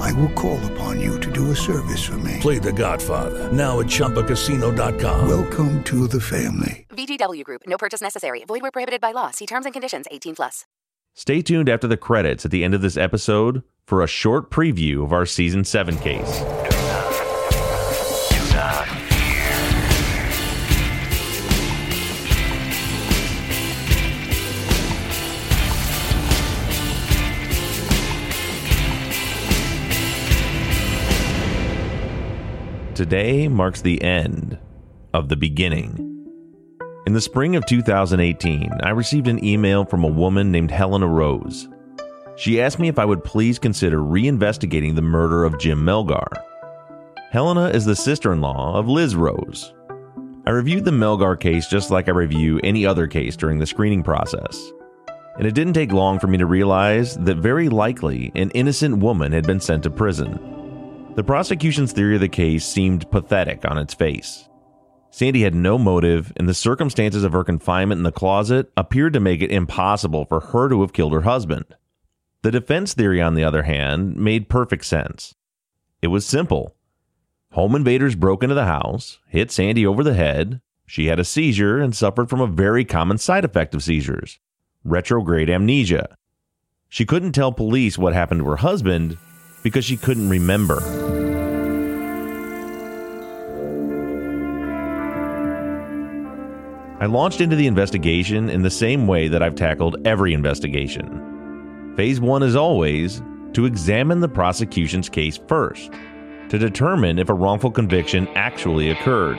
I will call upon you to do a service for me. Play The Godfather now at ChumbaCasino.com. Welcome to the family. VGW Group. No purchase necessary. Void where prohibited by law. See terms and conditions. 18 plus. Stay tuned after the credits at the end of this episode for a short preview of our season 7 case. Today marks the end of the beginning. In the spring of 2018, I received an email from a woman named Helena Rose. She asked me if I would please consider reinvestigating the murder of Jim Melgar. Helena is the sister in law of Lizz Rose. I reviewed the Melgar case just like I review any other case during the screening process. And it didn't take long for me to realize that very likely an innocent woman had been sent to prison. The prosecution's theory of the case seemed pathetic on its face. Sandy had no motive, and the circumstances of her confinement in the closet appeared to make it impossible for her to have killed her husband. The defense theory, on the other hand, made perfect sense. It was simple. Home invaders broke into the house, hit Sandy over the head, she had a seizure and suffered from a very common side effect of seizures retrograde amnesia. She couldn't tell police what happened to her husband because she couldn't remember. I launched into the investigation in the same way that I've tackled every investigation. Phase one is always to examine the prosecution's case first, to determine if a wrongful conviction actually occurred.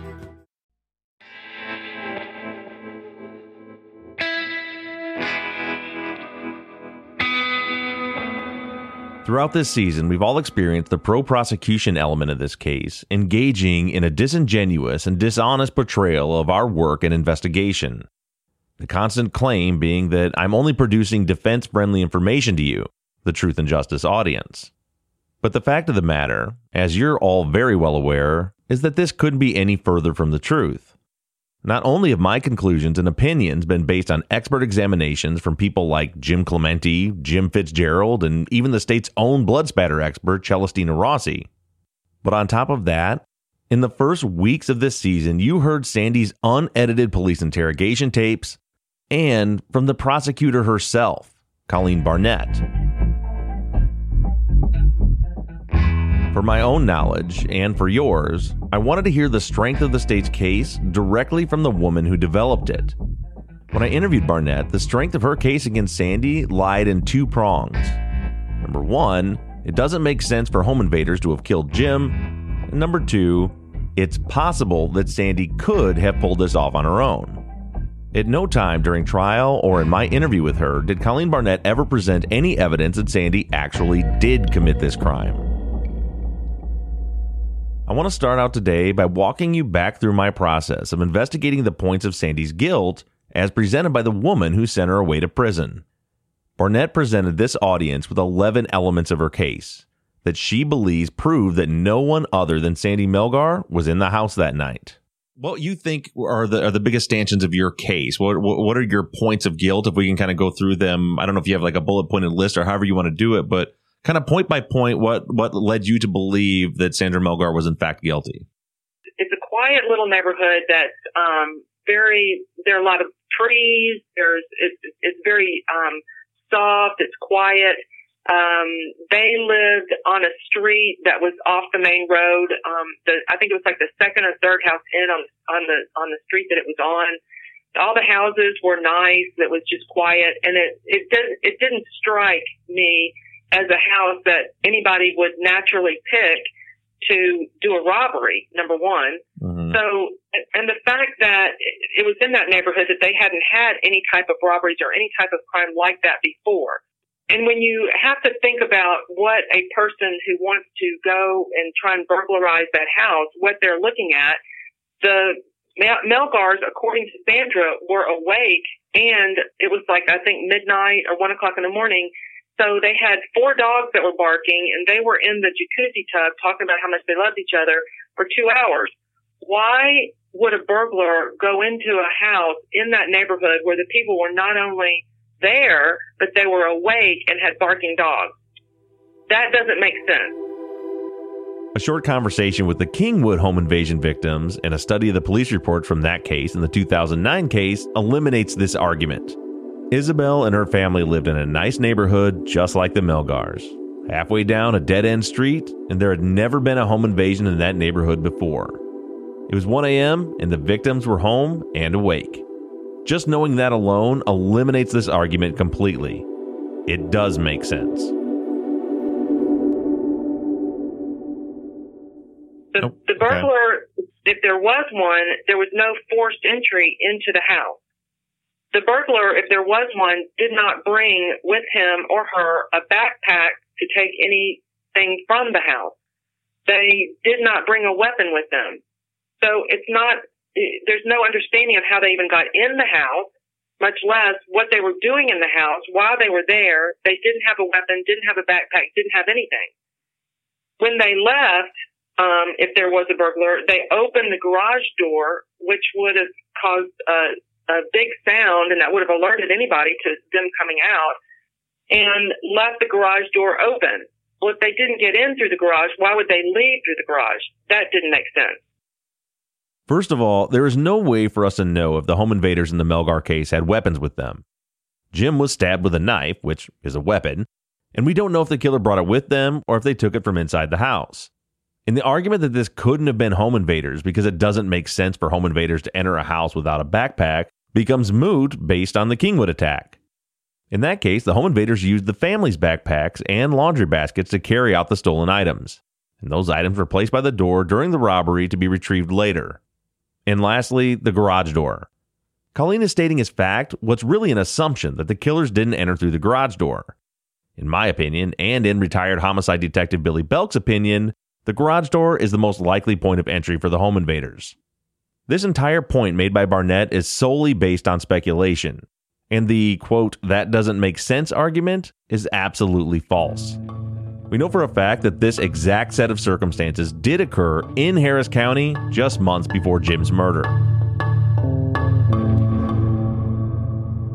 Throughout this season, we've all experienced the pro prosecution element of this case, engaging in a disingenuous and dishonest portrayal of our work and investigation. The constant claim being that I'm only producing defense friendly information to you, the Truth and Justice audience. But the fact of the matter, as you're all very well aware, is that this couldn't be any further from the truth. Not only have my conclusions and opinions been based on expert examinations from people like Jim Clementi, Jim Fitzgerald, and even the state's own blood spatter expert, Celestina Rossi, but on top of that, in the first weeks of this season, you heard Sandy's unedited police interrogation tapes and from the prosecutor herself, Colleen Barnett. For my own knowledge and for yours, I wanted to hear the strength of the state's case directly from the woman who developed it. When I interviewed Barnett, the strength of her case against Sandy lied in two prongs. Number one, it doesn't make sense for home invaders to have killed Jim. And number two, it's possible that Sandy could have pulled this off on her own. At no time during trial or in my interview with her did Colleen Barnett ever present any evidence that Sandy actually did commit this crime. I want to start out today by walking you back through my process of investigating the points of Sandy's guilt as presented by the woman who sent her away to prison. Barnett presented this audience with 11 elements of her case that she believes prove that no one other than Sandy Melgar was in the house that night. What you think are the are the biggest stanchions of your case? What, what what are your points of guilt? If we can kind of go through them, I don't know if you have like a bullet pointed list or however you want to do it, but kind of point by point what what led you to believe that Sandra Melgar was in fact guilty. It's a quiet little neighborhood that's um, very. There are a lot of trees. There's it's it's very um, soft. It's quiet. Um, they lived on a street that was off the main road. Um, the, I think it was like the second or third house in on, on the, on the street that it was on. All the houses were nice. It was just quiet and it, it didn't, it didn't strike me as a house that anybody would naturally pick to do a robbery, number one. Mhm. So, and the fact that it was in that neighborhood that they hadn't had any type of robberies or any type of crime like that before. And when you have to think about what a person who wants to go and try and burglarize that house, what they're looking at, the Melgars, according to Sandra, were awake and it was like, I think midnight or one o'clock in the morning. So they had four dogs that were barking and they were in the jacuzzi tub talking about how much they loved each other for two hours. Why would a burglar go into a house in that neighborhood where the people were not only there, but they were awake and had barking dogs? That doesn't make sense. A short conversation with the Kingwood home invasion victims and a study of the police report from that case and the 2009 case eliminates this argument. Isabel and her family lived in a nice neighborhood just like the Melgars, halfway down a dead end street, and there had never been a home invasion in that neighborhood before. It was 1 a.m., and the victims were home and awake. Just knowing that alone eliminates this argument completely. It does make sense. The, Oh, the burglar, if there was one, there was no forced entry into the house. The burglar, if there was one, did not bring with him or her a backpack to take anything from the house. They did not bring a weapon with them. So it's not, there's no understanding of how they even got in the house, much less what they were doing in the house while they were there. They didn't have a weapon, didn't have a backpack, didn't have anything. When they left, um, if there was a burglar, they opened the garage door, which would have caused a, a big sound and that would have alerted anybody to them coming out and left the garage door open. Well, if they didn't get in through the garage, why would they leave through the garage? That didn't make sense. First of all, there is no way for us to know if the home invaders in the Melgar case had weapons with them. Jim was stabbed with a knife, which is a weapon, and we don't know if the killer brought it with them or if they took it from inside the house. In the argument that this couldn't have been home invaders because it doesn't make sense for home invaders to enter a house without a backpack becomes moot based on the Kingwood attack. In that case, the home invaders used the family's backpacks and laundry baskets to carry out the stolen items, and those items were placed by the door during the robbery to be retrieved later. And lastly, the garage door. Colleen is stating as fact what's really an assumption that the killers didn't enter through the garage door. In my opinion, and in retired homicide detective Billy Belk's opinion, the garage door is the most likely point of entry for the home invaders. This entire point made by Barnett is solely based on speculation, and the quote, that doesn't make sense argument is absolutely false. We know for a fact that this exact set of circumstances did occur in Harris County just months before Jim's murder.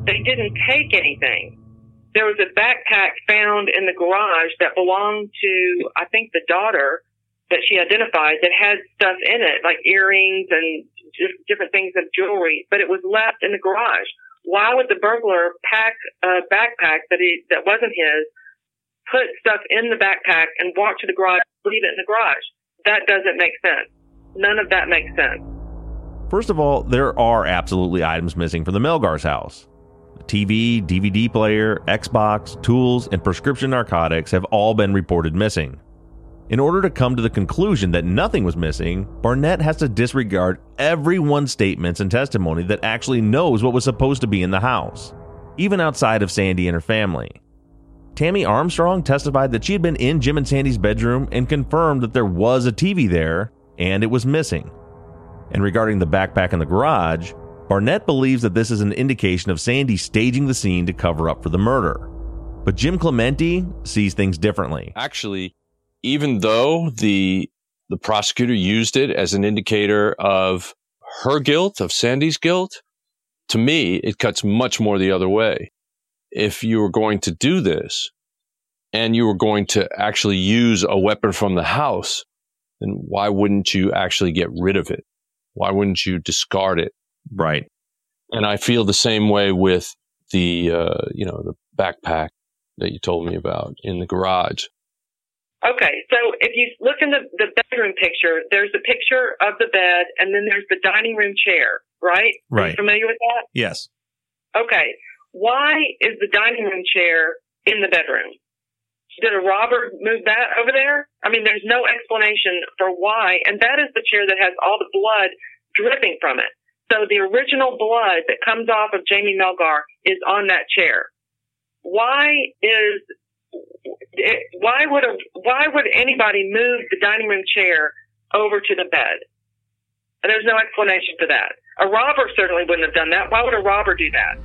They didn't take anything. There was a backpack found in the garage that belonged to, I think, the daughter that she identified that had stuff in it, like earrings and just different things of jewelry, but it was left in the garage. Why would the burglar pack a backpack that he, that wasn't his, put stuff in the backpack and walk to the garage, leave it in the garage? That doesn't make sense. None of that makes sense. First of all, there are absolutely items missing from the Melgar's house. TV, DVD player, Xbox, tools, and prescription narcotics have all been reported missing. In order to come to the conclusion that nothing was missing, Barnett has to disregard everyone's statements and testimony that actually knows what was supposed to be in the house, even outside of Sandy and her family. Tammy Armstrong testified that she had been in Jim and Sandy's bedroom and confirmed that there was a TV there and it was missing. And regarding the backpack in the garage, Barnett believes that this is an indication of Sandy staging the scene to cover up for the murder. But Jim Clementi sees things differently. Actually, even though the the prosecutor used it as an indicator of her guilt, of Sandy's guilt, to me, it cuts much more the other way. If you were going to do this and you were going to actually use a weapon from the house, then why wouldn't you actually get rid of it? Why wouldn't you discard it? Right. And I feel the same way with the, uh, you know, the backpack. that you told me about in the garage. Okay, so if you look in the, the bedroom picture, there's a picture of the bed and then there's the dining room chair, right? Are Right. you familiar with that? Yes. Okay. Why is the dining room chair in the bedroom? Did a robber move that over there? I mean, there's no explanation for why. And that is the chair that has all the blood dripping from it. So the original blood that comes off of Jamie Melgar is on that chair. Why is why would a why would anybody move the dining room chair over to the bed? And There's no explanation for that. A robber certainly wouldn't have done that. Why would a robber do that?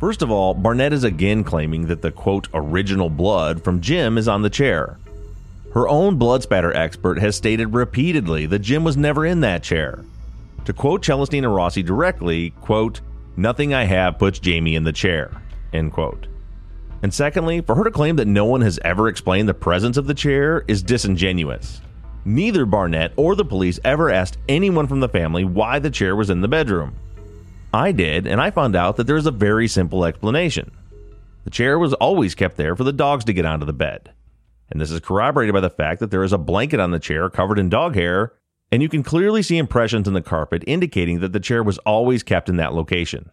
First of all, Barnett is again claiming that the quote original blood from Jim is on the chair. Her own blood spatter expert has stated repeatedly that Jim was never in that chair. To quote Celestina Rossi directly, quote, nothing I have puts Jamie in the chair, end quote. And secondly, for her to claim that no one has ever explained the presence of the chair is disingenuous. Neither Barnett or the police ever asked anyone from the family why the chair was in the bedroom. I did, and I found out that there is a very simple explanation. The chair was always kept there for the dogs to get onto the bed. And this is corroborated by the fact that there is a blanket on the chair covered in dog hair, and you can clearly see impressions in the carpet indicating that the chair was always kept in that location.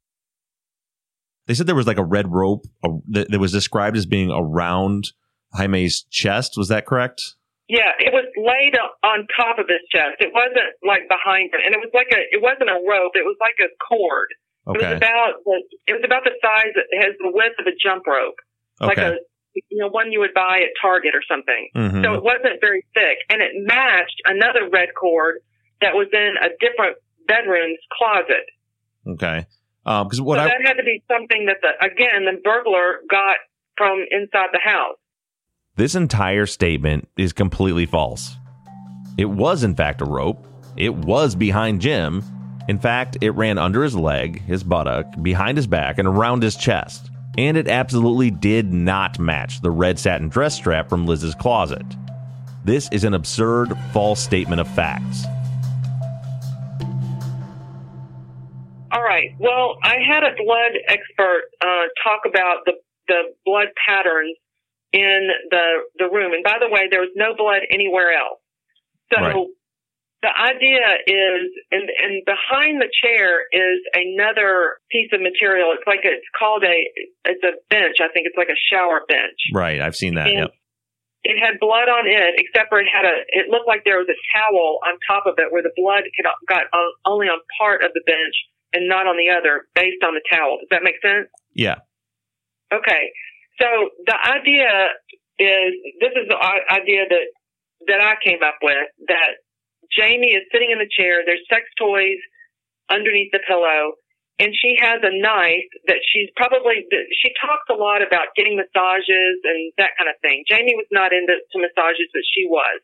They said there was like a red rope uh, that, that was described as being around Jaime's chest. Was that correct? Yeah, it was laid on top of his chest. It wasn't like behind him, and it was like a. It wasn't a rope. It was like a cord. Okay. It was about. The, it was about the size. It has the width of a jump rope, like Okay. a you know one you would buy at Target or something. Mhm. So it wasn't very thick, and it matched another red cord that was in a different bedroom's closet. Okay. Um, because what so I that had to be something that the again the burglar got from inside the house. This entire statement is completely false. It was, in fact, a rope. It was behind Jim. In fact, it ran under his leg, his buttock, behind his back, and around his chest. And it absolutely did not match the red satin dress strap from Lizz's closet. This is an absurd, false statement of facts. All right. Well, I had a blood expert uh, talk about the the blood patterns in the the room, and by the way, there was no blood anywhere else. So Right. the idea is, and and behind the chair is another piece of material. It's like a, it's called a it's a bench. I think it's like a shower bench. Right, I've seen that. And Yep. It had blood on it, except for it had a. It looked like there was a towel on top of it, where the blood could, got on, only on part of the bench and not on the other, based on the towel. Does that make sense? Yeah. Okay. So the idea is this is the idea that that I came up with that Jamie is sitting in the chair. There's sex toys underneath the pillow, and she has a knife that she's probably she talks a lot about getting massages and that kind of thing. Jamie was not into to massages, but she was.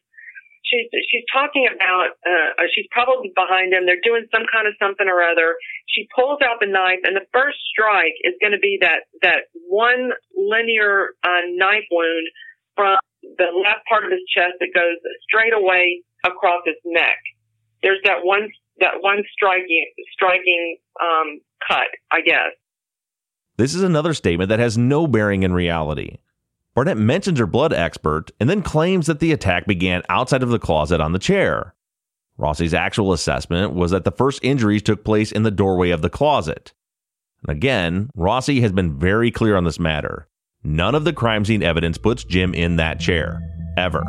She's she's talking about uh, she's probably behind him. They're doing some kind of something or other. She pulls out the knife, and the first strike is going to be that that one linear uh, knife wound from the left part of his chest that goes straight away across his neck. There's that one that one striking striking um, cut, I guess. This is another statement that has no bearing in reality. Barnett mentions her blood expert and then claims that the attack began outside of the closet on the chair. Rossi's actual assessment was that the first injuries took place in the doorway of the closet. And again, Rossi has been very clear on this matter. None of the crime scene evidence puts Jim in that chair, ever.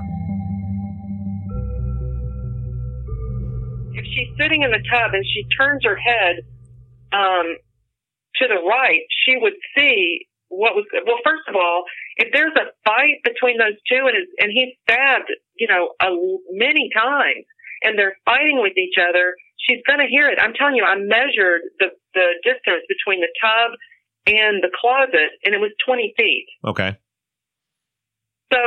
If she's sitting in the tub and she turns her head um, to the right, she would see what was. Well, first of all, if there's a fight between those two and and he's stabbed, you know, a, many times, and they're fighting with each other, she's going to hear it. I'm telling you, I measured the the distance between the tub and the closet, and it was 20 feet. Okay. So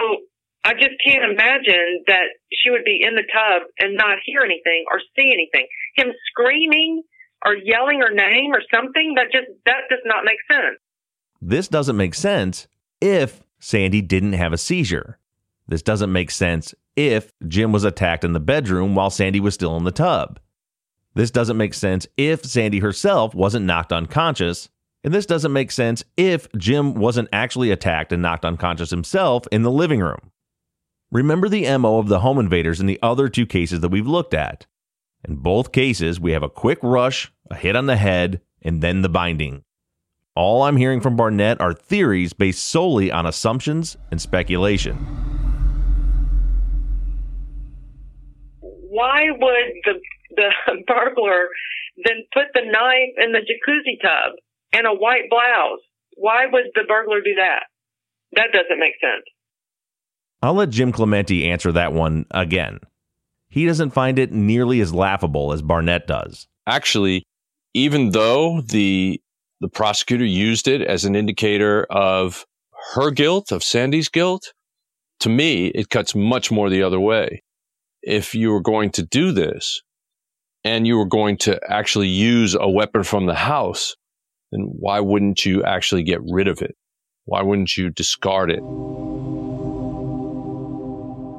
I just can't imagine that she would be in the tub and not hear anything or see anything. Him screaming or yelling her name or something that just that does not make sense. This doesn't make sense if Sandy didn't have a seizure. This doesn't make sense if Jim was attacked in the bedroom while Sandy was still in the tub. This doesn't make sense if Sandy herself wasn't knocked unconscious And this doesn't make sense if Jim wasn't actually attacked and knocked unconscious himself in the living room. Remember the MO of the home invaders in the other two cases that we've looked at. In both cases, we have a quick rush, a hit on the head, and then the binding. All I'm hearing from Barnett are theories based solely on assumptions and speculation. Why would the the burglar then put the knife in the jacuzzi tub and a white blouse? Why would the burglar do that? That doesn't make sense. I'll let Jim Clementi answer that one again. He doesn't find it nearly as laughable as Barnett does. Actually, even though the the prosecutor used it as an indicator of her guilt, of Sandy's guilt, to me, it cuts much more the other way. If you were going to do this and you were going to actually use a weapon from the house, then why wouldn't you actually get rid of it? Why wouldn't you discard it?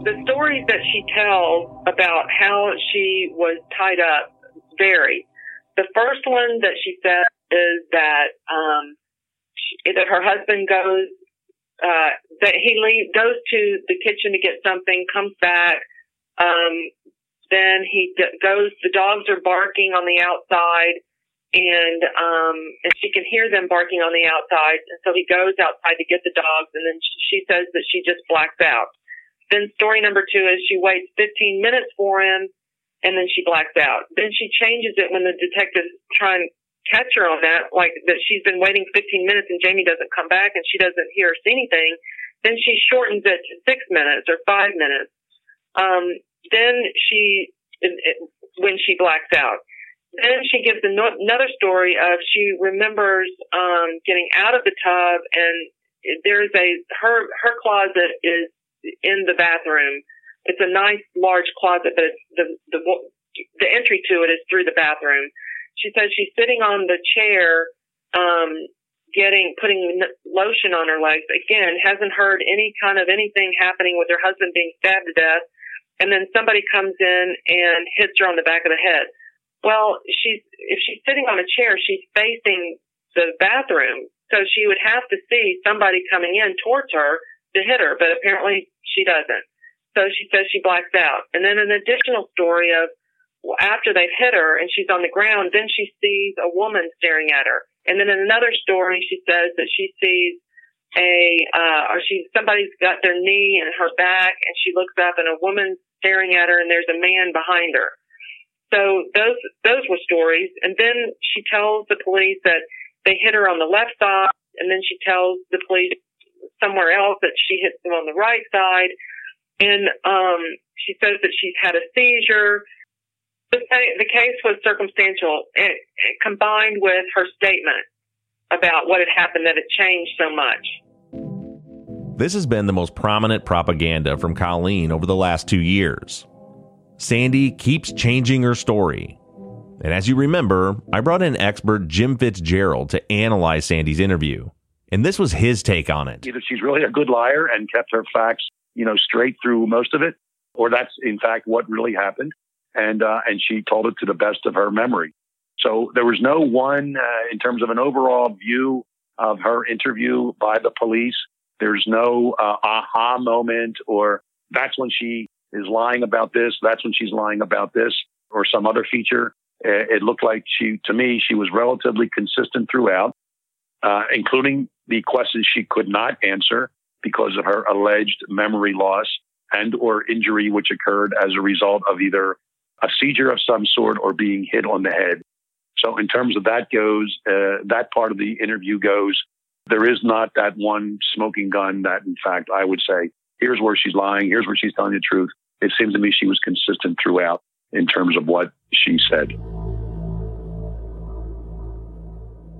The stories that she tells about how she was tied up vary. The first one that she said is that um, she, that her husband goes uh, that he leave, goes to the kitchen to get something, comes back. Um, then he d- goes. The dogs are barking on the outside, and um, and she can hear them barking on the outside. And so he goes outside to get the dogs, and then she says that she just blacks out. Then story number two is she waits 15 minutes for him and then she blacks out. Then she changes it when the detectives try and catch her on that, like that she's been waiting 15 minutes and Jamie doesn't come back and she doesn't hear or see anything. Then she shortens it to six minutes or five minutes. Um, then she, when she blacks out, then she gives another story of she remembers um, getting out of the tub and there's a her her closet is in the bathroom. It's a nice large closet, but it's the the the entry to it is through the bathroom. She says she's sitting on the chair, um, getting putting lotion on her legs. Again, hasn't heard any kind of anything happening with her husband being stabbed to death, and then somebody comes in and hits her on the back of the head. Well, she's if she's sitting on a chair, she's facing the bathroom, so she would have to see somebody coming in towards her to hit her, but apparently she doesn't. So she says she blacks out. And then an additional story of after they've hit her and she's on the ground, then she sees a woman staring at her. And then in another story, she says that she sees a, uh, or she, somebody's got their knee in her back and she looks up and a woman staring at her and there's a man behind her. So those, those were stories. And then she tells the police that they hit her on the left side and then she tells the police somewhere else that she hits them on the right side. And um, she says that she's had a seizure. The, the case was circumstantial, and, combined with her statement about what had happened, that it changed so much. This has been the most prominent propaganda from Colleen over the last two years. Sandy keeps changing her story. And as you remember, I brought in expert Jim Fitzgerald to analyze Sandy's interview. And this was his take on it. Either she's really a good liar and kept her facts, you know, straight through most of it, or that's in fact what really happened, and uh, and she told it to the best of her memory. So there was no one uh, in terms of an overall view of her interview by the police. There's no uh, aha moment, or that's when she is lying about this. That's when she's lying about this, or some other feature. It looked like she, to me, she was relatively consistent throughout, uh, including the questions she could not answer because of her alleged memory loss and or injury which occurred as a result of either a seizure of some sort or being hit on the head. So in terms of that goes, uh, that part of the interview goes, there is not that one smoking gun that in fact I would say, here's where she's lying, here's where she's telling the truth. It seems to me she was consistent throughout in terms of what she said.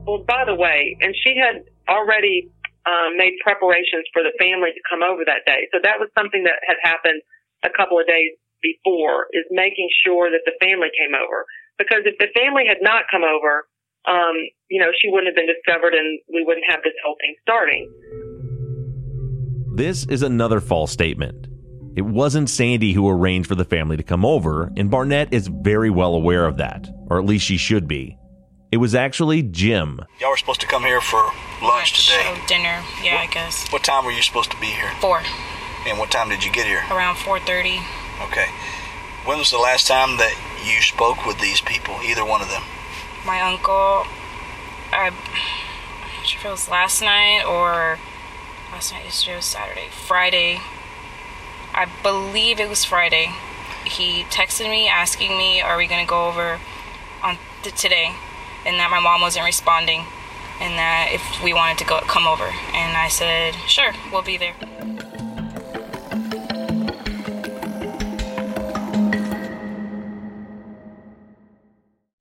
Well, by the way, and she had already um, made preparations for the family to come over that day. So that was something that had happened a couple of days before is making sure that the family came over. Because if the family had not come over, um, you know, she wouldn't have been discovered and we wouldn't have this whole thing starting. This is another false statement. It wasn't Sandy who arranged for the family to come over, and Barnett is very well aware of that, or at least she should be. It was actually Jim. Y'all were supposed to come here for lunch today. Oh, dinner. Yeah, I guess. What time were you supposed to be here? Four. And what time did you get here? Around 4.30. Okay. When was the last time that you spoke with these people, either one of them? My uncle, I, I'm sure it was last night or last night, yesterday was Saturday. Friday. I believe it was Friday. He texted me asking me, are we going to go over on th- today? And that my mom wasn't responding and that if we wanted to go come over. And I said, sure, we'll be there.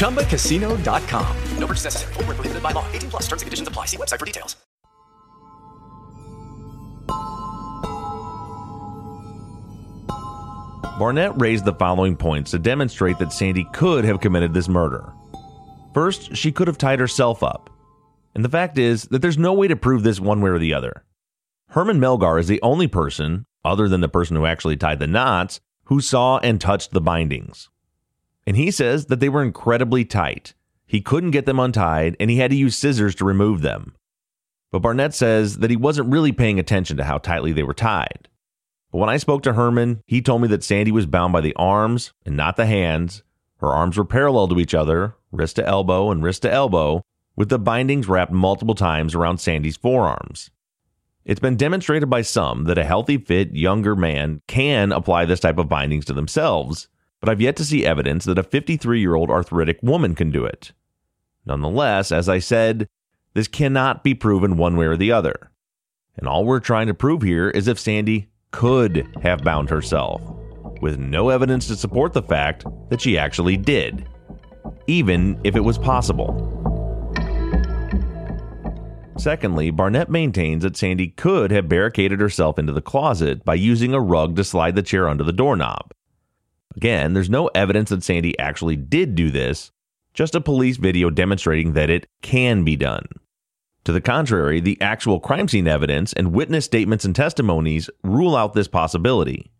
ChumbaCasino.com. No purchase necessary. Void where prohibited by law. 18 plus terms and conditions apply. See website for details. Barnett raised the following points to demonstrate that Sandy could have committed this murder. First, she could have tied herself up. And the fact is that there's no way to prove this one way or the other. Herman Melgar is the only person, other than the person who actually tied the knots, who saw and touched the bindings. And he says that they were incredibly tight. He couldn't get them untied, and he had to use scissors to remove them. But Barnett says that he wasn't really paying attention to how tightly they were tied. But when I spoke to Herman, he told me that Sandy was bound by the arms and not the hands. Her arms were parallel to each other, wrist to elbow and wrist to elbow, with the bindings wrapped multiple times around Sandy's forearms. It's been demonstrated by some that a healthy, fit, younger man can apply this type of bindings to themselves, but I've yet to see evidence that a 53 year old arthritic woman can do it. Nonetheless, as I said, this cannot be proven one way or the other. And all we're trying to prove here is if Sandy could have bound herself, with no evidence to support the fact that she actually did, even if it was possible. Secondly, Barnett maintains that Sandy could have barricaded herself into the closet by using a rug to slide the chair under the doorknob. Again, there's no evidence that Sandy actually did do this, just a police video demonstrating that it can be done. To the contrary, the actual crime scene evidence and witness statements and testimonies rule out this possibility,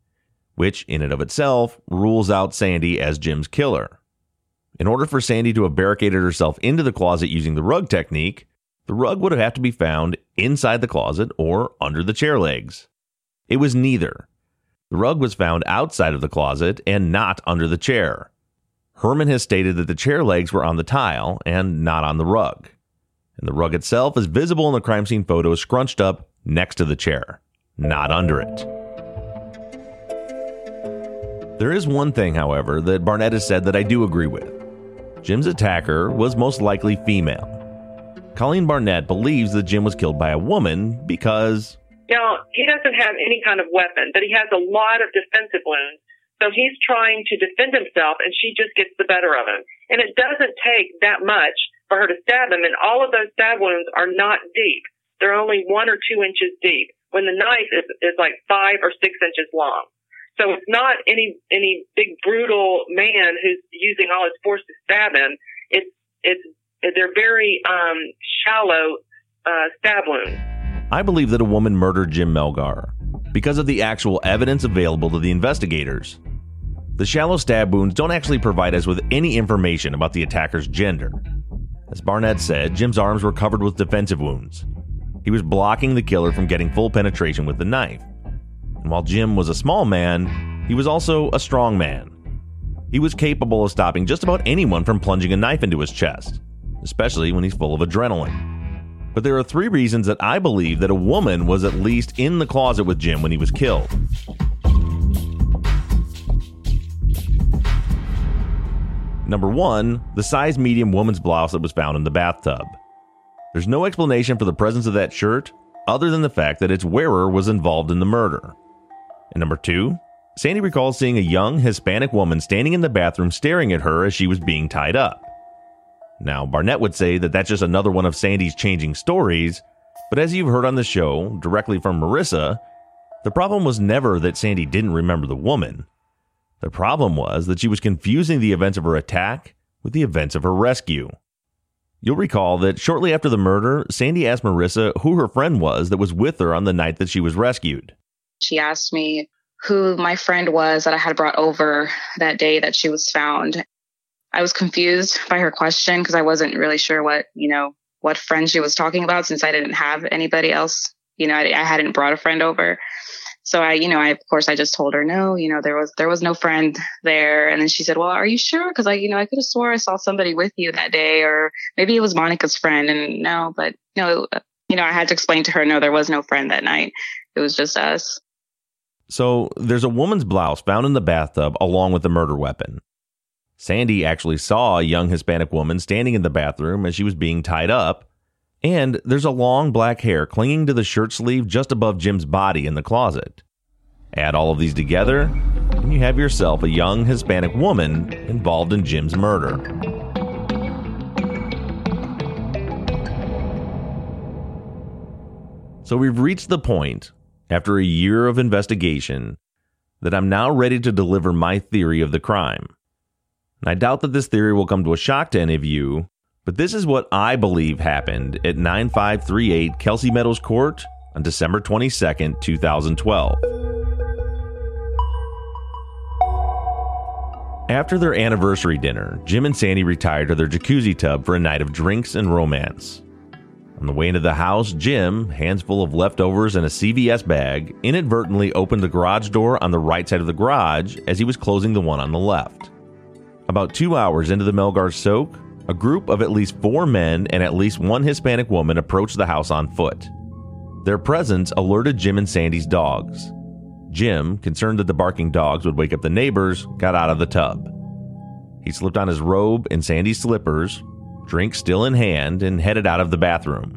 which in and of itself rules out Sandy as Jim's killer. In order for Sandy to have barricaded herself into the closet using the rug technique, the rug would have to be found inside the closet or under the chair legs. It was neither. The rug was found outside of the closet and not under the chair. Herman has stated that the chair legs were on the tile and not on the rug. And the rug itself is visible in the crime scene photo scrunched up next to the chair, not under it. There is one thing, however, that Barnett has said that I do agree with. Jim's attacker was most likely female. Colleen Barnett believes that Jim was killed by a woman because. Now, he doesn't have any kind of weapon, but he has a lot of defensive wounds. So he's trying to defend himself, and she just gets the better of him. And it doesn't take that much for her to stab him, and all of those stab wounds are not deep. They're only one or two inches deep, when the knife is, is like five or six inches long. So it's not any any big brutal man who's using all his force to stab him. It's it's they're very um, shallow uh, stab wounds. I believe that a woman murdered Jim Melgar because of the actual evidence available to the investigators. The shallow stab wounds don't actually provide us with any information about the attacker's gender. As Barnett said, Jim's arms were covered with defensive wounds. He was blocking the killer from getting full penetration with the knife. And while Jim was a small man, he was also a strong man. He was capable of stopping just about anyone from plunging a knife into his chest, especially when he's full of adrenaline. But there are three reasons that I believe that a woman was at least in the closet with Jim when he was killed. Number one, the size medium woman's blouse that was found in the bathtub. There's no explanation for the presence of that shirt other than the fact that its wearer was involved in the murder. And number two, Sandy recalls seeing a young Hispanic woman standing in the bathroom staring at her as she was being tied up. Now, Barnett would say that that's just another one of Sandy's changing stories, but as you've heard on the show, directly from Marissa, the problem was never that Sandy didn't remember the woman. The problem was that she was confusing the events of her attack with the events of her rescue. You'll recall that shortly after the murder, Sandy asked Marissa who her friend was that was with her on the night that she was rescued. She asked me who my friend was that I had brought over that day that she was found. I was confused by her question because I wasn't really sure what, you know, what friend she was talking about since I didn't have anybody else. You know, I, I hadn't brought a friend over. So I, you know, I, of course, I just told her, no, you know, there was, there was no friend there. And then she said, well, are you sure? Cause I, you know, I could have swore I saw somebody with you that day, or maybe it was Monica's friend. And no, but no, you know, I had to explain to her, no, there was no friend that night. It was just us. So there's a woman's blouse found in the bathtub along with the murder weapon. Sandy actually saw a young Hispanic woman standing in the bathroom as she was being tied up. And there's a long black hair clinging to the shirt sleeve just above Jim's body in the closet. Add all of these together, and you have yourself a young Hispanic woman involved in Jim's murder. So we've reached the point, after a year of investigation, that I'm now ready to deliver my theory of the crime. And I doubt that this theory will come to a shock to any of you, but this is what I believe happened at 9538 Kelsey Meadows Court on December 22nd, 2012. After their anniversary dinner, Jim and Sandy retired to their jacuzzi tub for a night of drinks and romance. On the way into the house, Jim, hands full of leftovers and a CVS bag, inadvertently opened the garage door on the right side of the garage as he was closing the one on the left. About two hours into the Melgar soak, a group of at least four men and at least one Hispanic woman approached the house on foot. Their presence alerted Jim and Sandy's dogs. Jim, concerned that the barking dogs would wake up the neighbors, got out of the tub. He slipped on his robe and Sandy's slippers, drink still in hand, and headed out of the bathroom.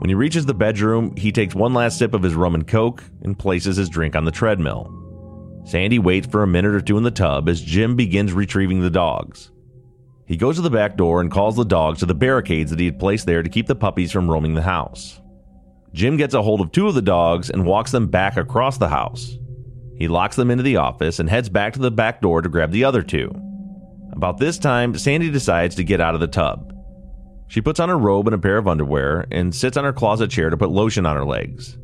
When he reaches the bedroom, he takes one last sip of his rum and coke and places his drink on the treadmill. Sandy waits for a minute or two in the tub as Jim begins retrieving the dogs. He goes to the back door and calls the dogs to the barricades that he had placed there to keep the puppies from roaming the house. Jim gets a hold of two of the dogs and walks them back across the house. He locks them into the office and heads back to the back door to grab the other two. About this time, Sandy decides to get out of the tub. She puts on her robe and a pair of underwear and sits on her closet chair to put lotion on her legs.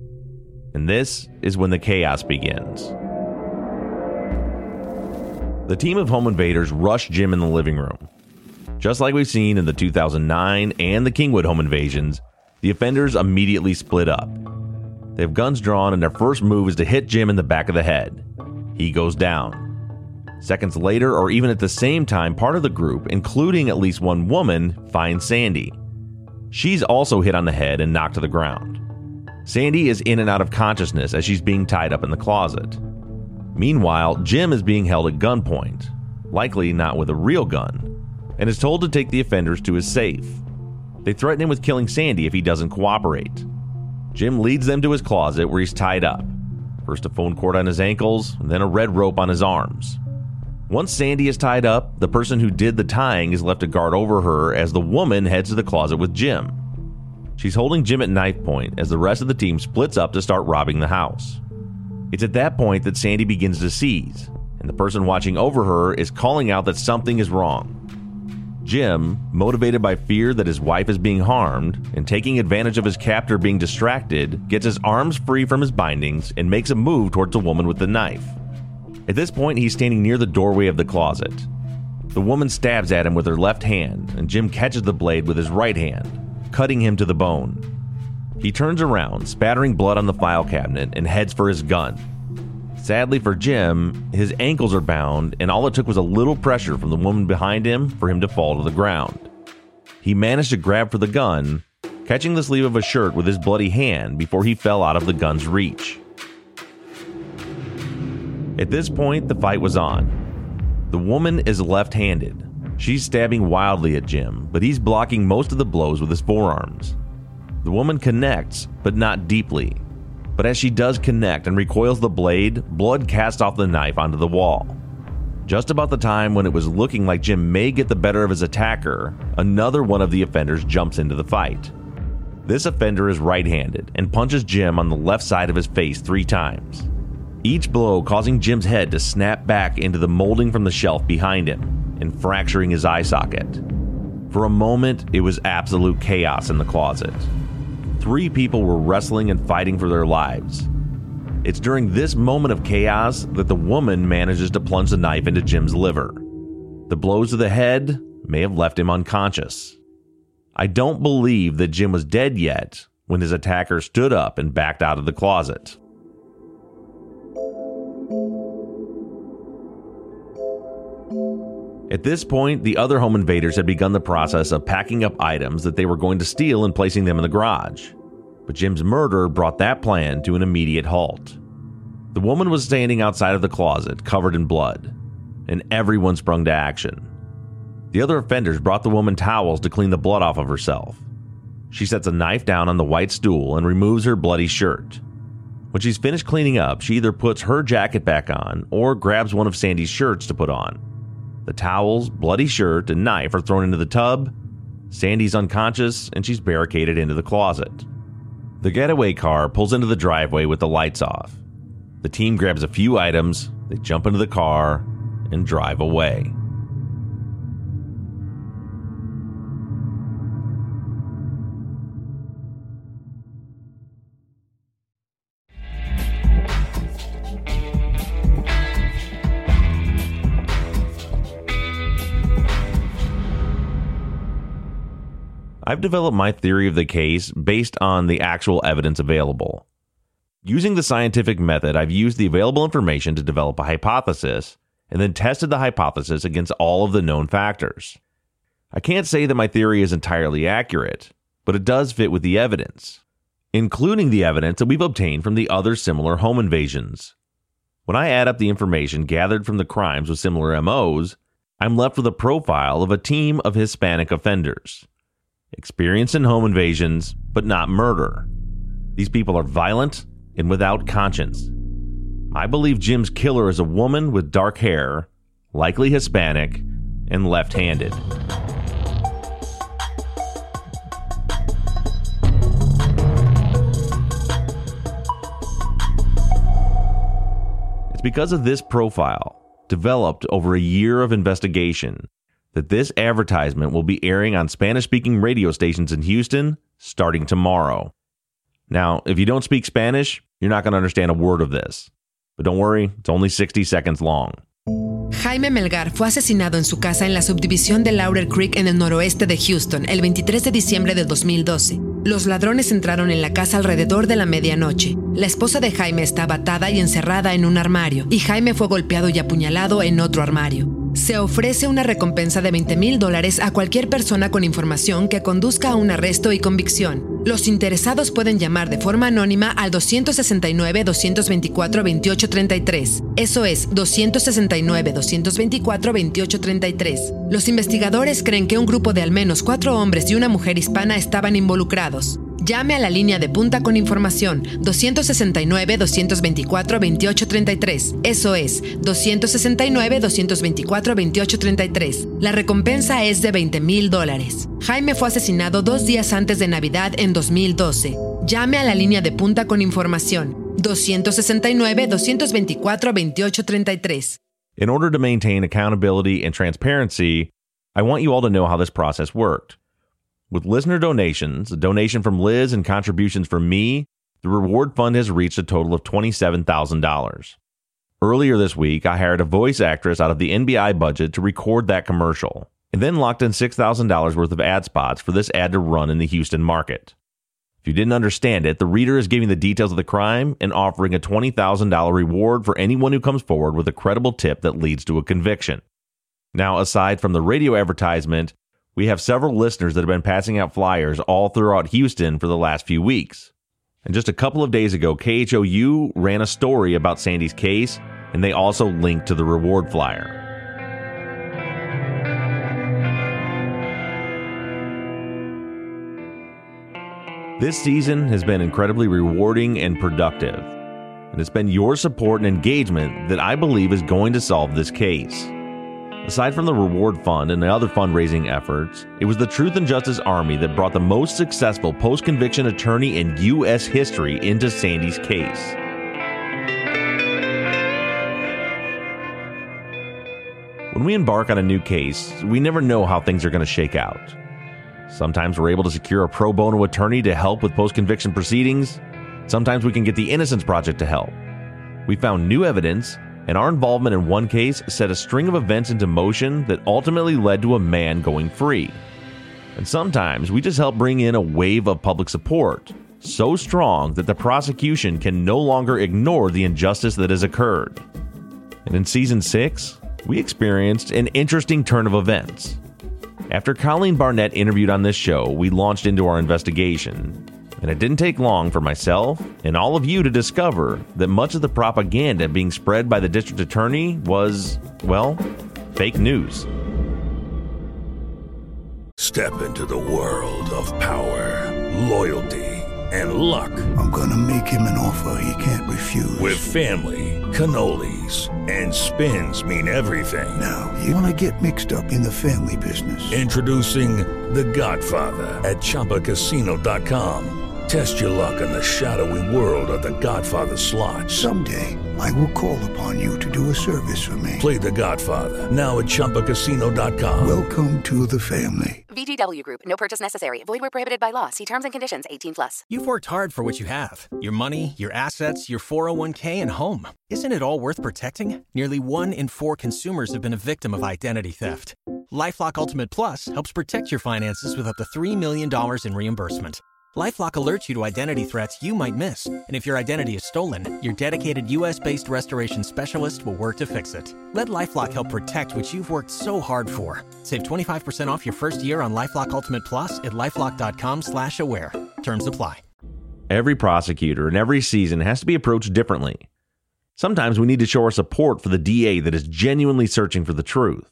And this is when the chaos begins. The team of home invaders rush Jim in the living room. Just like we've seen in the 2009 and the Kingwood home invasions, the offenders immediately split up. They have guns drawn, and their first move is to hit Jim in the back of the head. He goes down. Seconds later, or even at the same time, part of the group, including at least one woman, finds Sandy. She's also hit on the head and knocked to the ground. Sandy is in and out of consciousness as she's being tied up in the closet. Meanwhile, Jim is being held at gunpoint, likely not with a real gun, and is told to take the offenders to his safe. They threaten him with killing Sandy if he doesn't cooperate. Jim leads them to his closet where he's tied up. First a phone cord on his ankles, then a red rope on his arms. Once Sandy is tied up, the person who did the tying is left to guard over her as the woman heads to the closet with Jim. She's holding Jim at knife point as the rest of the team splits up to start robbing the house. It's at that point that Sandy begins to seize, and the person watching over her is calling out that something is wrong. Jim, motivated by fear that his wife is being harmed and taking advantage of his captor being distracted, gets his arms free from his bindings and makes a move towards the woman with the knife. At this point, he's standing near the doorway of the closet. The woman stabs at him with her left hand, and Jim catches the blade with his right hand, cutting him to the bone. He turns around, spattering blood on the file cabinet, and heads for his gun. Sadly for Jim, his ankles are bound, and all it took was a little pressure from the woman behind him for him to fall to the ground. He managed to grab for the gun, catching the sleeve of a shirt with his bloody hand before he fell out of the gun's reach. At this point, the fight was on. The woman is left handed. She's stabbing wildly at Jim, but he's blocking most of the blows with his forearms. The woman connects, but not deeply. But as she does connect and recoils the blade, blood casts off the knife onto the wall. Just about the time when it was looking like Jim may get the better of his attacker, another one of the offenders jumps into the fight. This offender is right handed and punches Jim on the left side of his face three times each blow causing Jim's head to snap back into the molding from the shelf behind him and fracturing his eye socket. For a moment, it was absolute chaos in the closet. Three people were wrestling and fighting for their lives. It's during this moment of chaos that the woman manages to plunge the knife into Jim's liver. The blows to the head may have left him unconscious. I don't believe that Jim was dead yet when his attacker stood up and backed out of the closet. At this point, the other home invaders had begun the process of packing up items that they were going to steal and placing them in the garage. But Jim's murder brought that plan to an immediate halt. The woman was standing outside of the closet, covered in blood, and everyone sprung to action. The other offenders brought the woman towels to clean the blood off of herself. She sets a knife down on the white stool and removes her bloody shirt. When she's finished cleaning up, she either puts her jacket back on or grabs one of Sandy's shirts to put on. The towels, bloody shirt, and knife are thrown into the tub. Sandy's unconscious and she's barricaded into the closet. The getaway car pulls into the driveway with the lights off. The team grabs a few items, they jump into the car, and drive away. I've developed my theory of the case based on the actual evidence available. Using the scientific method, I've used the available information to develop a hypothesis and then tested the hypothesis against all of the known factors. I can't say that my theory is entirely accurate, but it does fit with the evidence, including the evidence that we've obtained from the other similar home invasions. When I add up the information gathered from the crimes with similar MOs, I'm left with a profile of a team of Hispanic offenders experienced in home invasions, but not murder. These people are violent and without conscience. I believe Jim's killer is a woman with dark hair, likely Hispanic, and left handed. It's because of this profile, developed over a year of investigation, that this advertisement will be airing on Spanish speaking radio stations in Houston starting tomorrow. Now, if you don't speak Spanish, you're not going to understand a word of this. But don't worry, it's only 60 seconds long. Jaime Melgar fue asesinado en su casa en la subdivisión de Laurel Creek en el noroeste de Houston el 23 de diciembre de 2012. Los ladrones entraron en la casa alrededor de la medianoche. La esposa de Jaime estaba atada y encerrada en un armario, y Jaime fue golpeado y apuñalado en otro armario. Se ofrece una recompensa de 20 mil dólares a cualquier persona con información que conduzca a un arresto y convicción. Los interesados pueden llamar de forma anónima al 269-224-2833. Eso es 269-224-2833. Los investigadores creen que un grupo de al menos cuatro hombres y una mujer hispana estaban involucrados. Llame a la línea de punta con información 269-224-2833. Eso es 269-224-2833. La recompensa es de 20 mil dólares. Jaime fue asesinado dos días antes de Navidad en 2012. Llame a la línea de punta con información 269-224-2833. In order to maintain accountability and transparency, I want you all to know how this process worked. With listener donations, a donation from Lizz and contributions from me, the reward fund has reached a total of $27,000. Earlier this week, I hired a voice actress out of the NBI budget to record that commercial, and then locked in $6,000 worth of ad spots for this ad to run in the Houston market. If you didn't understand it, the reader is giving the details of the crime and offering a $20,000 reward for anyone who comes forward with a credible tip that leads to a conviction. Now, aside from the radio advertisement, we have several listeners that have been passing out flyers all throughout Houston for the last few weeks. And just a couple of days ago, KHOU ran a story about Sandy's case, and they also linked to the reward flyer. This season has been incredibly rewarding and productive, and it's been your support and engagement that I believe is going to solve this case. Aside from the reward fund and the other fundraising efforts, it was the Truth and Justice Army that brought the most successful post conviction attorney in U.S. history into Sandy's case. When we embark on a new case, we never know how things are going to shake out. Sometimes we're able to secure a pro bono attorney to help with post conviction proceedings. Sometimes we can get the Innocence Project to help. We found new evidence, and our involvement in one case set a string of events into motion that ultimately led to a man going free. And sometimes we just help bring in a wave of public support, so strong that the prosecution can no longer ignore the injustice that has occurred. And in season 6, we experienced an interesting turn of events. After Colleen Barnett interviewed on this show, we launched into our investigation. And it didn't take long for myself and all of you to discover that much of the propaganda being spread by the district attorney was, well, fake news. Step into the world of power, loyalty, and luck. I'm gonna make him an offer he can't refuse. With family, cannolis, and spins mean everything. Now, you wanna get mixed up in the family business. Introducing The Godfather at ChumbaCasino.com. Test your luck in the shadowy world of The Godfather slot. Someday, I will call upon you to do a service for me. Play The Godfather now at ChumbaCasino.com. Welcome to the family. VGW Group. No purchase necessary. Void where prohibited by law. See terms and conditions. 18 plus. You've worked hard for what you have. Your money, your assets, your 401k, and home. Isn't it all worth protecting? Nearly one in four consumers have been a victim of identity theft. LifeLock Ultimate Plus helps protect your finances with up to $3 million in reimbursement. LifeLock alerts you to identity threats you might miss, and if your identity is stolen, your dedicated U.S.-based restoration specialist will work to fix it. Let LifeLock help protect what you've worked so hard for. Save 25% off your first year on LifeLock Ultimate Plus at lifeLock.com/slash-aware. Terms apply. Every prosecutor and every season has to be approached differently. Sometimes we need to show our support for the DA that is genuinely searching for the truth.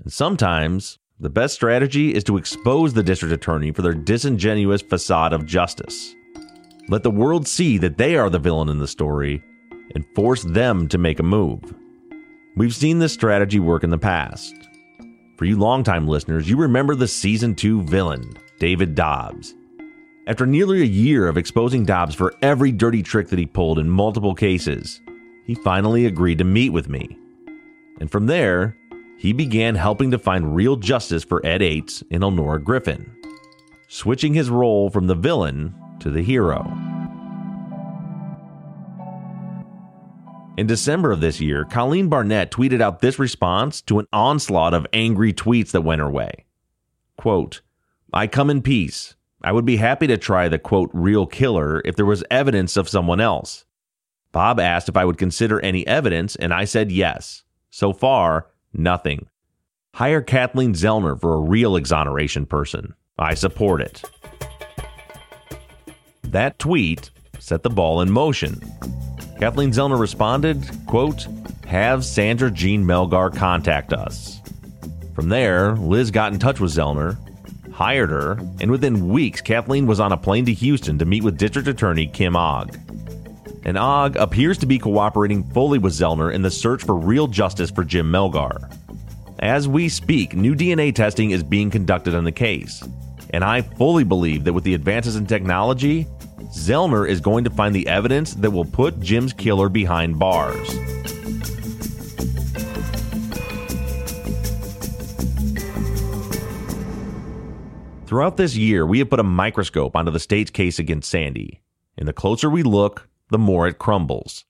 And sometimes the best strategy is to expose the district attorney for their disingenuous facade of justice. Let the world see that they are the villain in the story and force them to make a move. We've seen this strategy work in the past. For you longtime listeners, you remember the season 2 villain, David Dobbs. After nearly a year of exposing Dobbs for every dirty trick that he pulled in multiple cases, he finally agreed to meet with me. And from there, he began helping to find real justice for Ed Ates and Elnora Griffin, switching his role from the villain to the hero. In December of this year, Colleen Barnett tweeted out this response to an onslaught of angry tweets that went her way. Quote, I come in peace. I would be happy to try the quote real killer if there was evidence of someone else. Bob asked if I would consider any evidence, and I said yes. So far, nothing. Hire Kathleen Zellner for a real exoneration person. I support it. That tweet set the ball in motion. Kathleen Zellner responded, quote, have Sandra Jean Melgar contact us. From there, Lizz got in touch with Zellner, hired her, and within weeks, Kathleen was on a plane to Houston to meet with District Attorney Kim Ogg. And Ogg appears to be cooperating fully with Zellner in the search for real justice for Jim Melgar. As we speak, new DNA testing is being conducted on the case. And I fully believe that with the advances in technology, Zellner is going to find the evidence that will put Jim's killer behind bars. Throughout this year, we have put a microscope onto the state's case against Sandy, and the closer we look, the more it crumbles.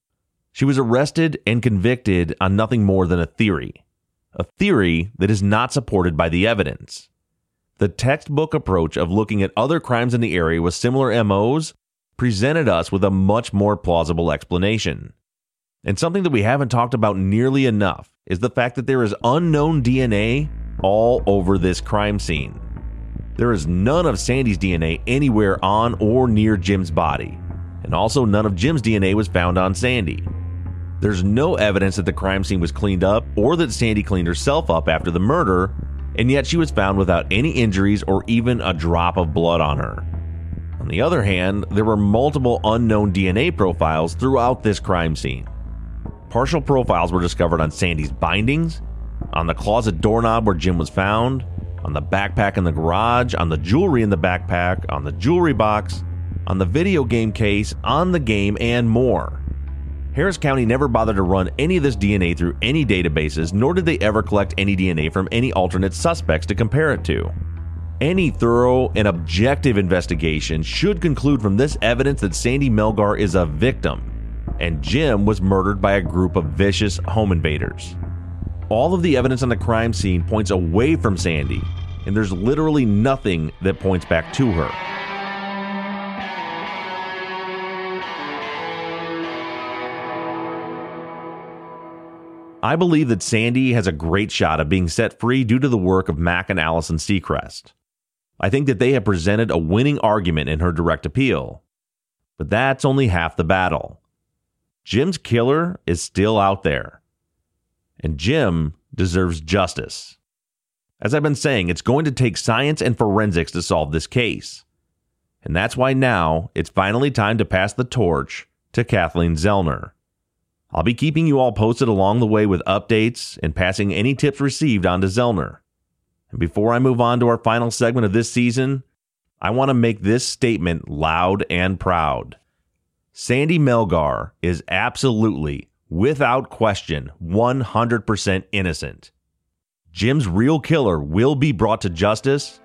She was arrested and convicted on nothing more than a theory, a theory that is not supported by the evidence. The textbook approach of looking at other crimes in the area with similar MOs presented us with a much more plausible explanation. And something that we haven't talked about nearly enough is the fact that there is unknown DNA all over this crime scene. There is none of Sandy's DNA anywhere on or near Jim's body, and also none of Jim's DNA was found on Sandy. There's no evidence that the crime scene was cleaned up or that Sandy cleaned herself up after the murder, and yet she was found without any injuries or even a drop of blood on her. On the other hand, there were multiple unknown DNA profiles throughout this crime scene. Partial profiles were discovered on Sandy's bindings, on the closet doorknob where Jim was found, on the backpack in the garage, on the jewelry in the backpack, on the jewelry box, on the video game case, on the game, and more. Harris County never bothered to run any of this DNA through any databases, nor did they ever collect any DNA from any alternate suspects to compare it to. Any thorough and objective investigation should conclude from this evidence that Sandy Melgar is a victim, and Jim was murdered by a group of vicious home invaders. All of the evidence on the crime scene points away from Sandy, and there's literally nothing that points back to her. I believe that Sandy has a great shot of being set free due to the work of Mac and Allison Secrest. I think that they have presented a winning argument in her direct appeal. But that's only half the battle. Jim's killer is still out there. And Jim deserves justice. As I've been saying, it's going to take science and forensics to solve this case. And that's why now it's finally time to pass the torch to Kathleen Zellner. I'll be keeping you all posted along the way with updates and passing any tips received on to Zellner. And before I move on to our final segment of this season, I want to make this statement loud and proud. Sandy Melgar is absolutely, without question, 100% innocent. Jim's real killer will be brought to justice,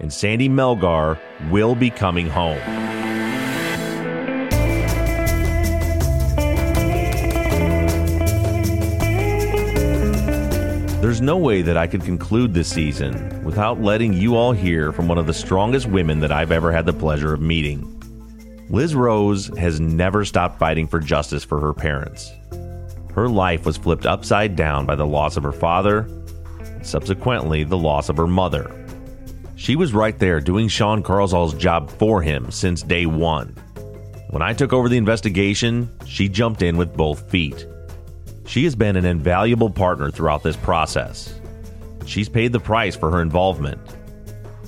and Sandy Melgar will be coming home. There's no way that I could conclude this season without letting you all hear from one of the strongest women that I've ever had the pleasure of meeting. Lizz Rose has never stopped fighting for justice for her parents. Her life was flipped upside down by the loss of her father, subsequently, the loss of her mother. She was right there doing Sean Carlsall's job for him since day one. When I took over the investigation, she jumped in with both feet. She has been an invaluable partner throughout this process. She's paid the price for her involvement.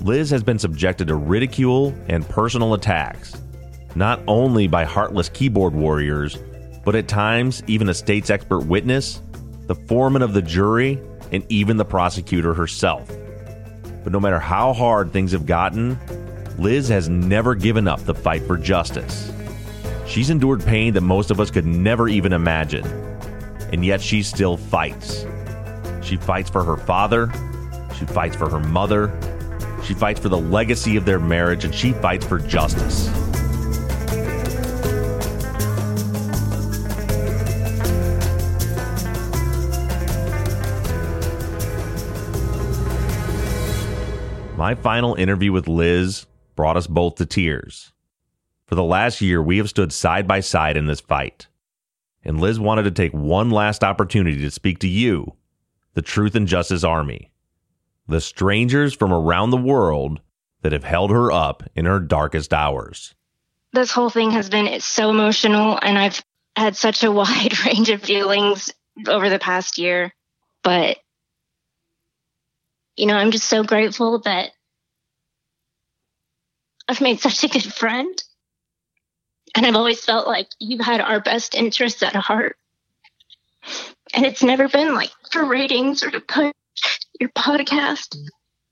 Lizz has been subjected to ridicule and personal attacks, not only by heartless keyboard warriors, but at times even a state's expert witness, the foreman of the jury, and even the prosecutor herself. But no matter how hard things have gotten, Lizz has never given up the fight for justice. She's endured pain that most of us could never even imagine and yet she still fights. She fights for her father, she fights for her mother, she fights for the legacy of their marriage, and she fights for justice. My final interview with Lizz brought us both to tears. For the last year, we have stood side by side in this fight and Lizz wanted to take one last opportunity to speak to you, the Truth and Justice Army, the strangers from around the world that have held her up in her darkest hours. This whole thing has been so emotional, and I've had such a wide range of feelings over the past year. But, you know, I'm just so grateful that I've made such a good friend and I've always felt like you've had our best interests at heart. And it's never been like for ratings or to put your podcast,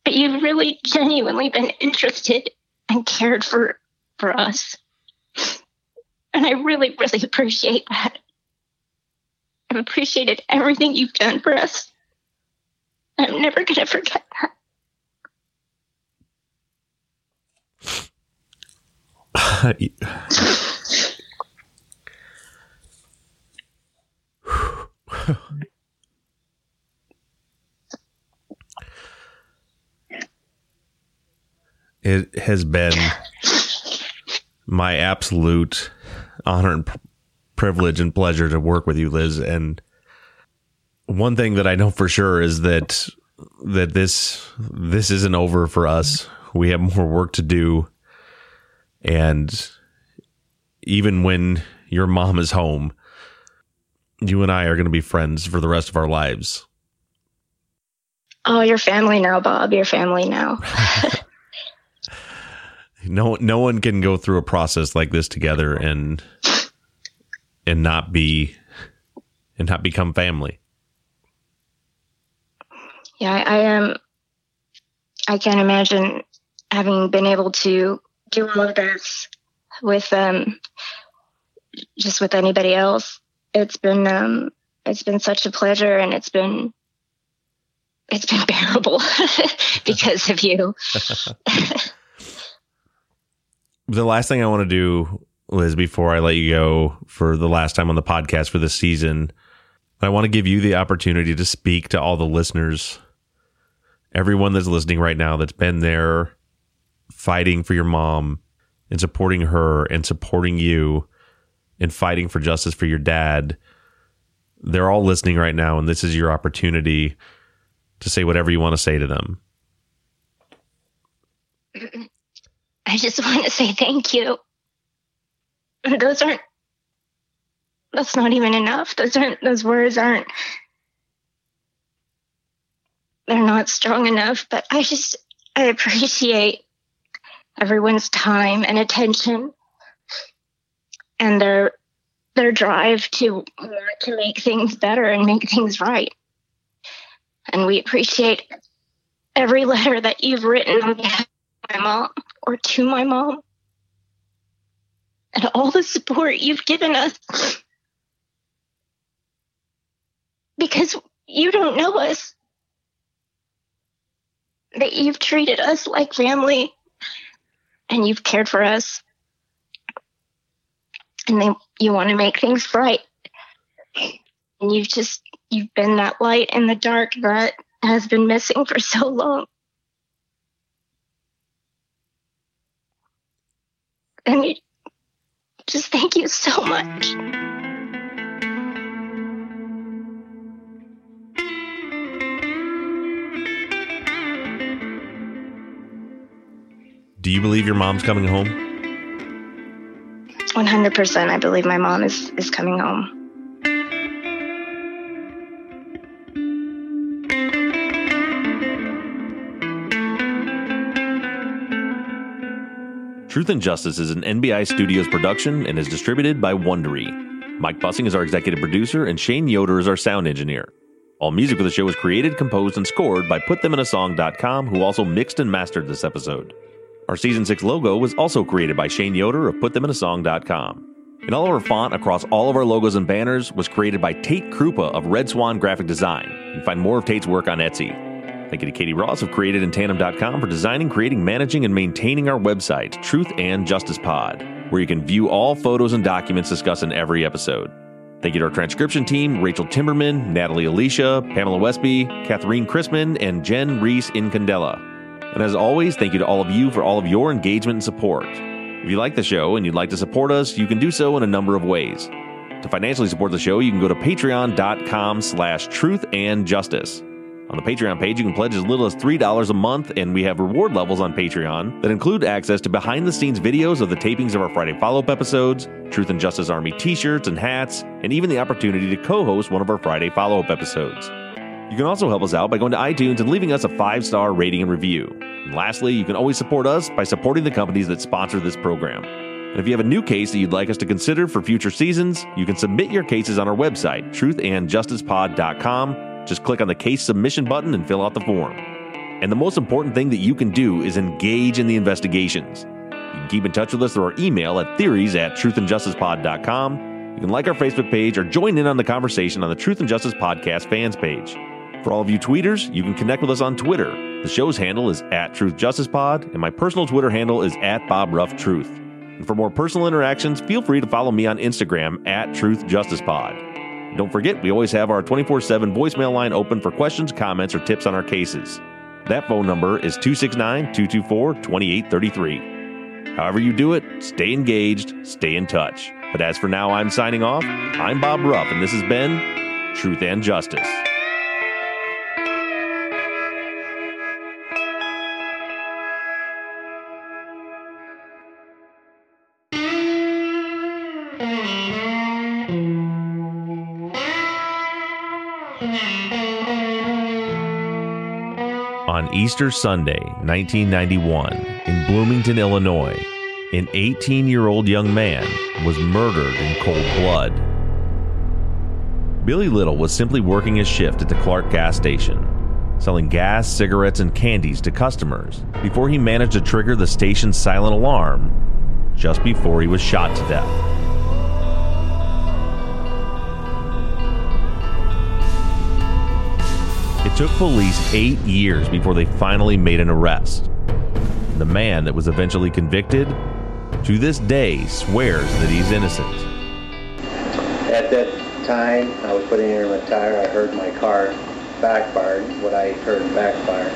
but you've really genuinely been interested and cared for for us. And I really, really appreciate that. I've appreciated everything you've done for us. I'm never going to forget that. it has been my absolute honor and privilege and pleasure to work with you, Lizz. And one thing that I know for sure is that that this this isn't over for us. We have more work to do, and even when your mom is home, you and I are going to be friends for the rest of our lives. Oh, your family now, Bob. Your family now. no no one can go through a process like this together and and not be and not become family. Yeah, I, I am. Um, I can't imagine having been able to do all of this with um just with anybody else. It's been um it's been such a pleasure and it's been it's been bearable because of you. the last thing I want to do, Lizz, before I let you go for the last time on the podcast for this season, I want to give you the opportunity to speak to all the listeners, everyone that's listening right now that's been there fighting for your mom and supporting her and supporting you and fighting for justice for your dad. They're all listening right now, and this is your opportunity to say whatever you want to say to them. I just want to say thank you. Those aren't, that's not even enough. Those aren't, those words aren't, they're not strong enough, but I just, I appreciate everyone's time and attention and their, their drive to want to make things better and make things right. And we appreciate every letter that you've written on behalf of my mom or to my mom and all the support you've given us because you don't know us that you've treated us like family and you've cared for us and you want to make things right and you've just you've been that light in the dark that has been missing for so long And just thank you so much. Do you believe your mom's coming home? 100%. I believe my mom is, is coming home. Truth and Justice is an NBI Studios production and is distributed by Wondery. Mike Bussing is our executive producer, and Shane Yoder is our sound engineer. All music for the show was created, composed, and scored by PutThemInASong.com, who also mixed and mastered this episode. Our season 6 logo was also created by Shane Yoder of PutThemInASong.com. And all of our font across all of our logos and banners was created by Tate Krupa of Red Swan Graphic Design. You can find more of Tate's work on Etsy. Thank you to Katie Ross of CreatedInTandem.com for designing, creating, managing, and maintaining our website, Truth and Justice Pod, where you can view all photos and documents discussed in every episode. Thank you to our transcription team, Rachel Timberman, Natalie Alicia, Pamela Westby, Catherine Chrisman, and Jen Reese in Candela. And as always, thank you to all of you for all of your engagement and support. If you like the show and you'd like to support us, you can do so in a number of ways. To financially support the show, you can go to patreon.com slash truth and justice. On the Patreon page, you can pledge as little as $3 a month, and we have reward levels on Patreon that include access to behind the scenes videos of the tapings of our Friday follow up episodes, Truth and Justice Army t shirts and hats, and even the opportunity to co host one of our Friday follow up episodes. You can also help us out by going to iTunes and leaving us a five star rating and review. And lastly, you can always support us by supporting the companies that sponsor this program. And if you have a new case that you'd like us to consider for future seasons, you can submit your cases on our website, truthandjusticepod.com just click on the case submission button and fill out the form. And the most important thing that you can do is engage in the investigations. You can keep in touch with us through our email at theories at truthandjusticepod.com. You can like our Facebook page or join in on the conversation on the Truth and Justice Podcast fans page. For all of you tweeters, you can connect with us on Twitter. The show's handle is at Truth Justice Pod, and my personal Twitter handle is at Bob Ruff Truth. And for more personal interactions, feel free to follow me on Instagram at Truth Justice Pod. Don't forget, we always have our 24 7 voicemail line open for questions, comments, or tips on our cases. That phone number is 269 224 2833. However, you do it, stay engaged, stay in touch. But as for now, I'm signing off. I'm Bob Ruff, and this has been Truth and Justice. On Easter Sunday, 1991, in Bloomington, Illinois, an 18 year old young man was murdered in cold blood. Billy Little was simply working his shift at the Clark gas station, selling gas, cigarettes, and candies to customers before he managed to trigger the station's silent alarm just before he was shot to death. Took police eight years before they finally made an arrest. The man that was eventually convicted, to this day, swears that he's innocent. At that time, I was putting in my tire. I heard my car backfired, what I heard backfired.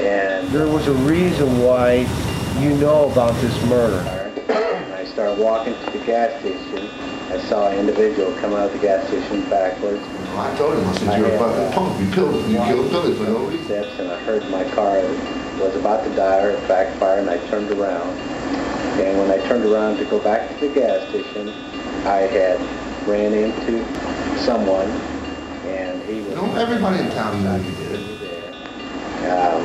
And There was a reason why you know about this murder. I started walking to the gas station. I saw an individual come out of the gas station backwards. I told him, I said, you're a fucking punk. You killed, you killed Billy for no reason. Steps and I heard my car was about to die or backfire and I turned around. And when I turned around to go back to the gas station, I had ran into someone and he was... No, everybody in town knew you did it. Um,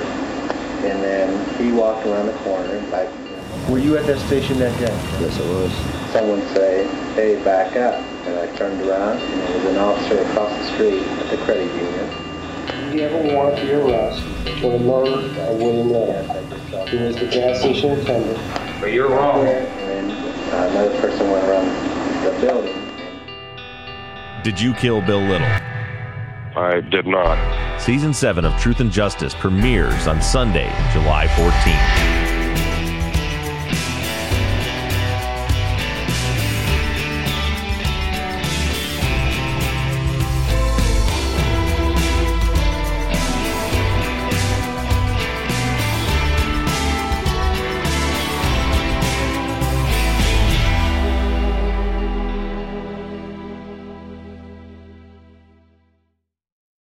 and then he walked around the corner and I... Were you at that station that day? Yes, I was. Someone say, hey, back up. And I turned around and there was an officer across the street at the credit union. Do you ever want to be arrested for the murder of William Little? He was the gas station attendant. But you're wrong. And uh, another person went around the building. Did you kill Bill Little? I did not. Season 7 of Truth and Justice premieres on Sunday, July 14th.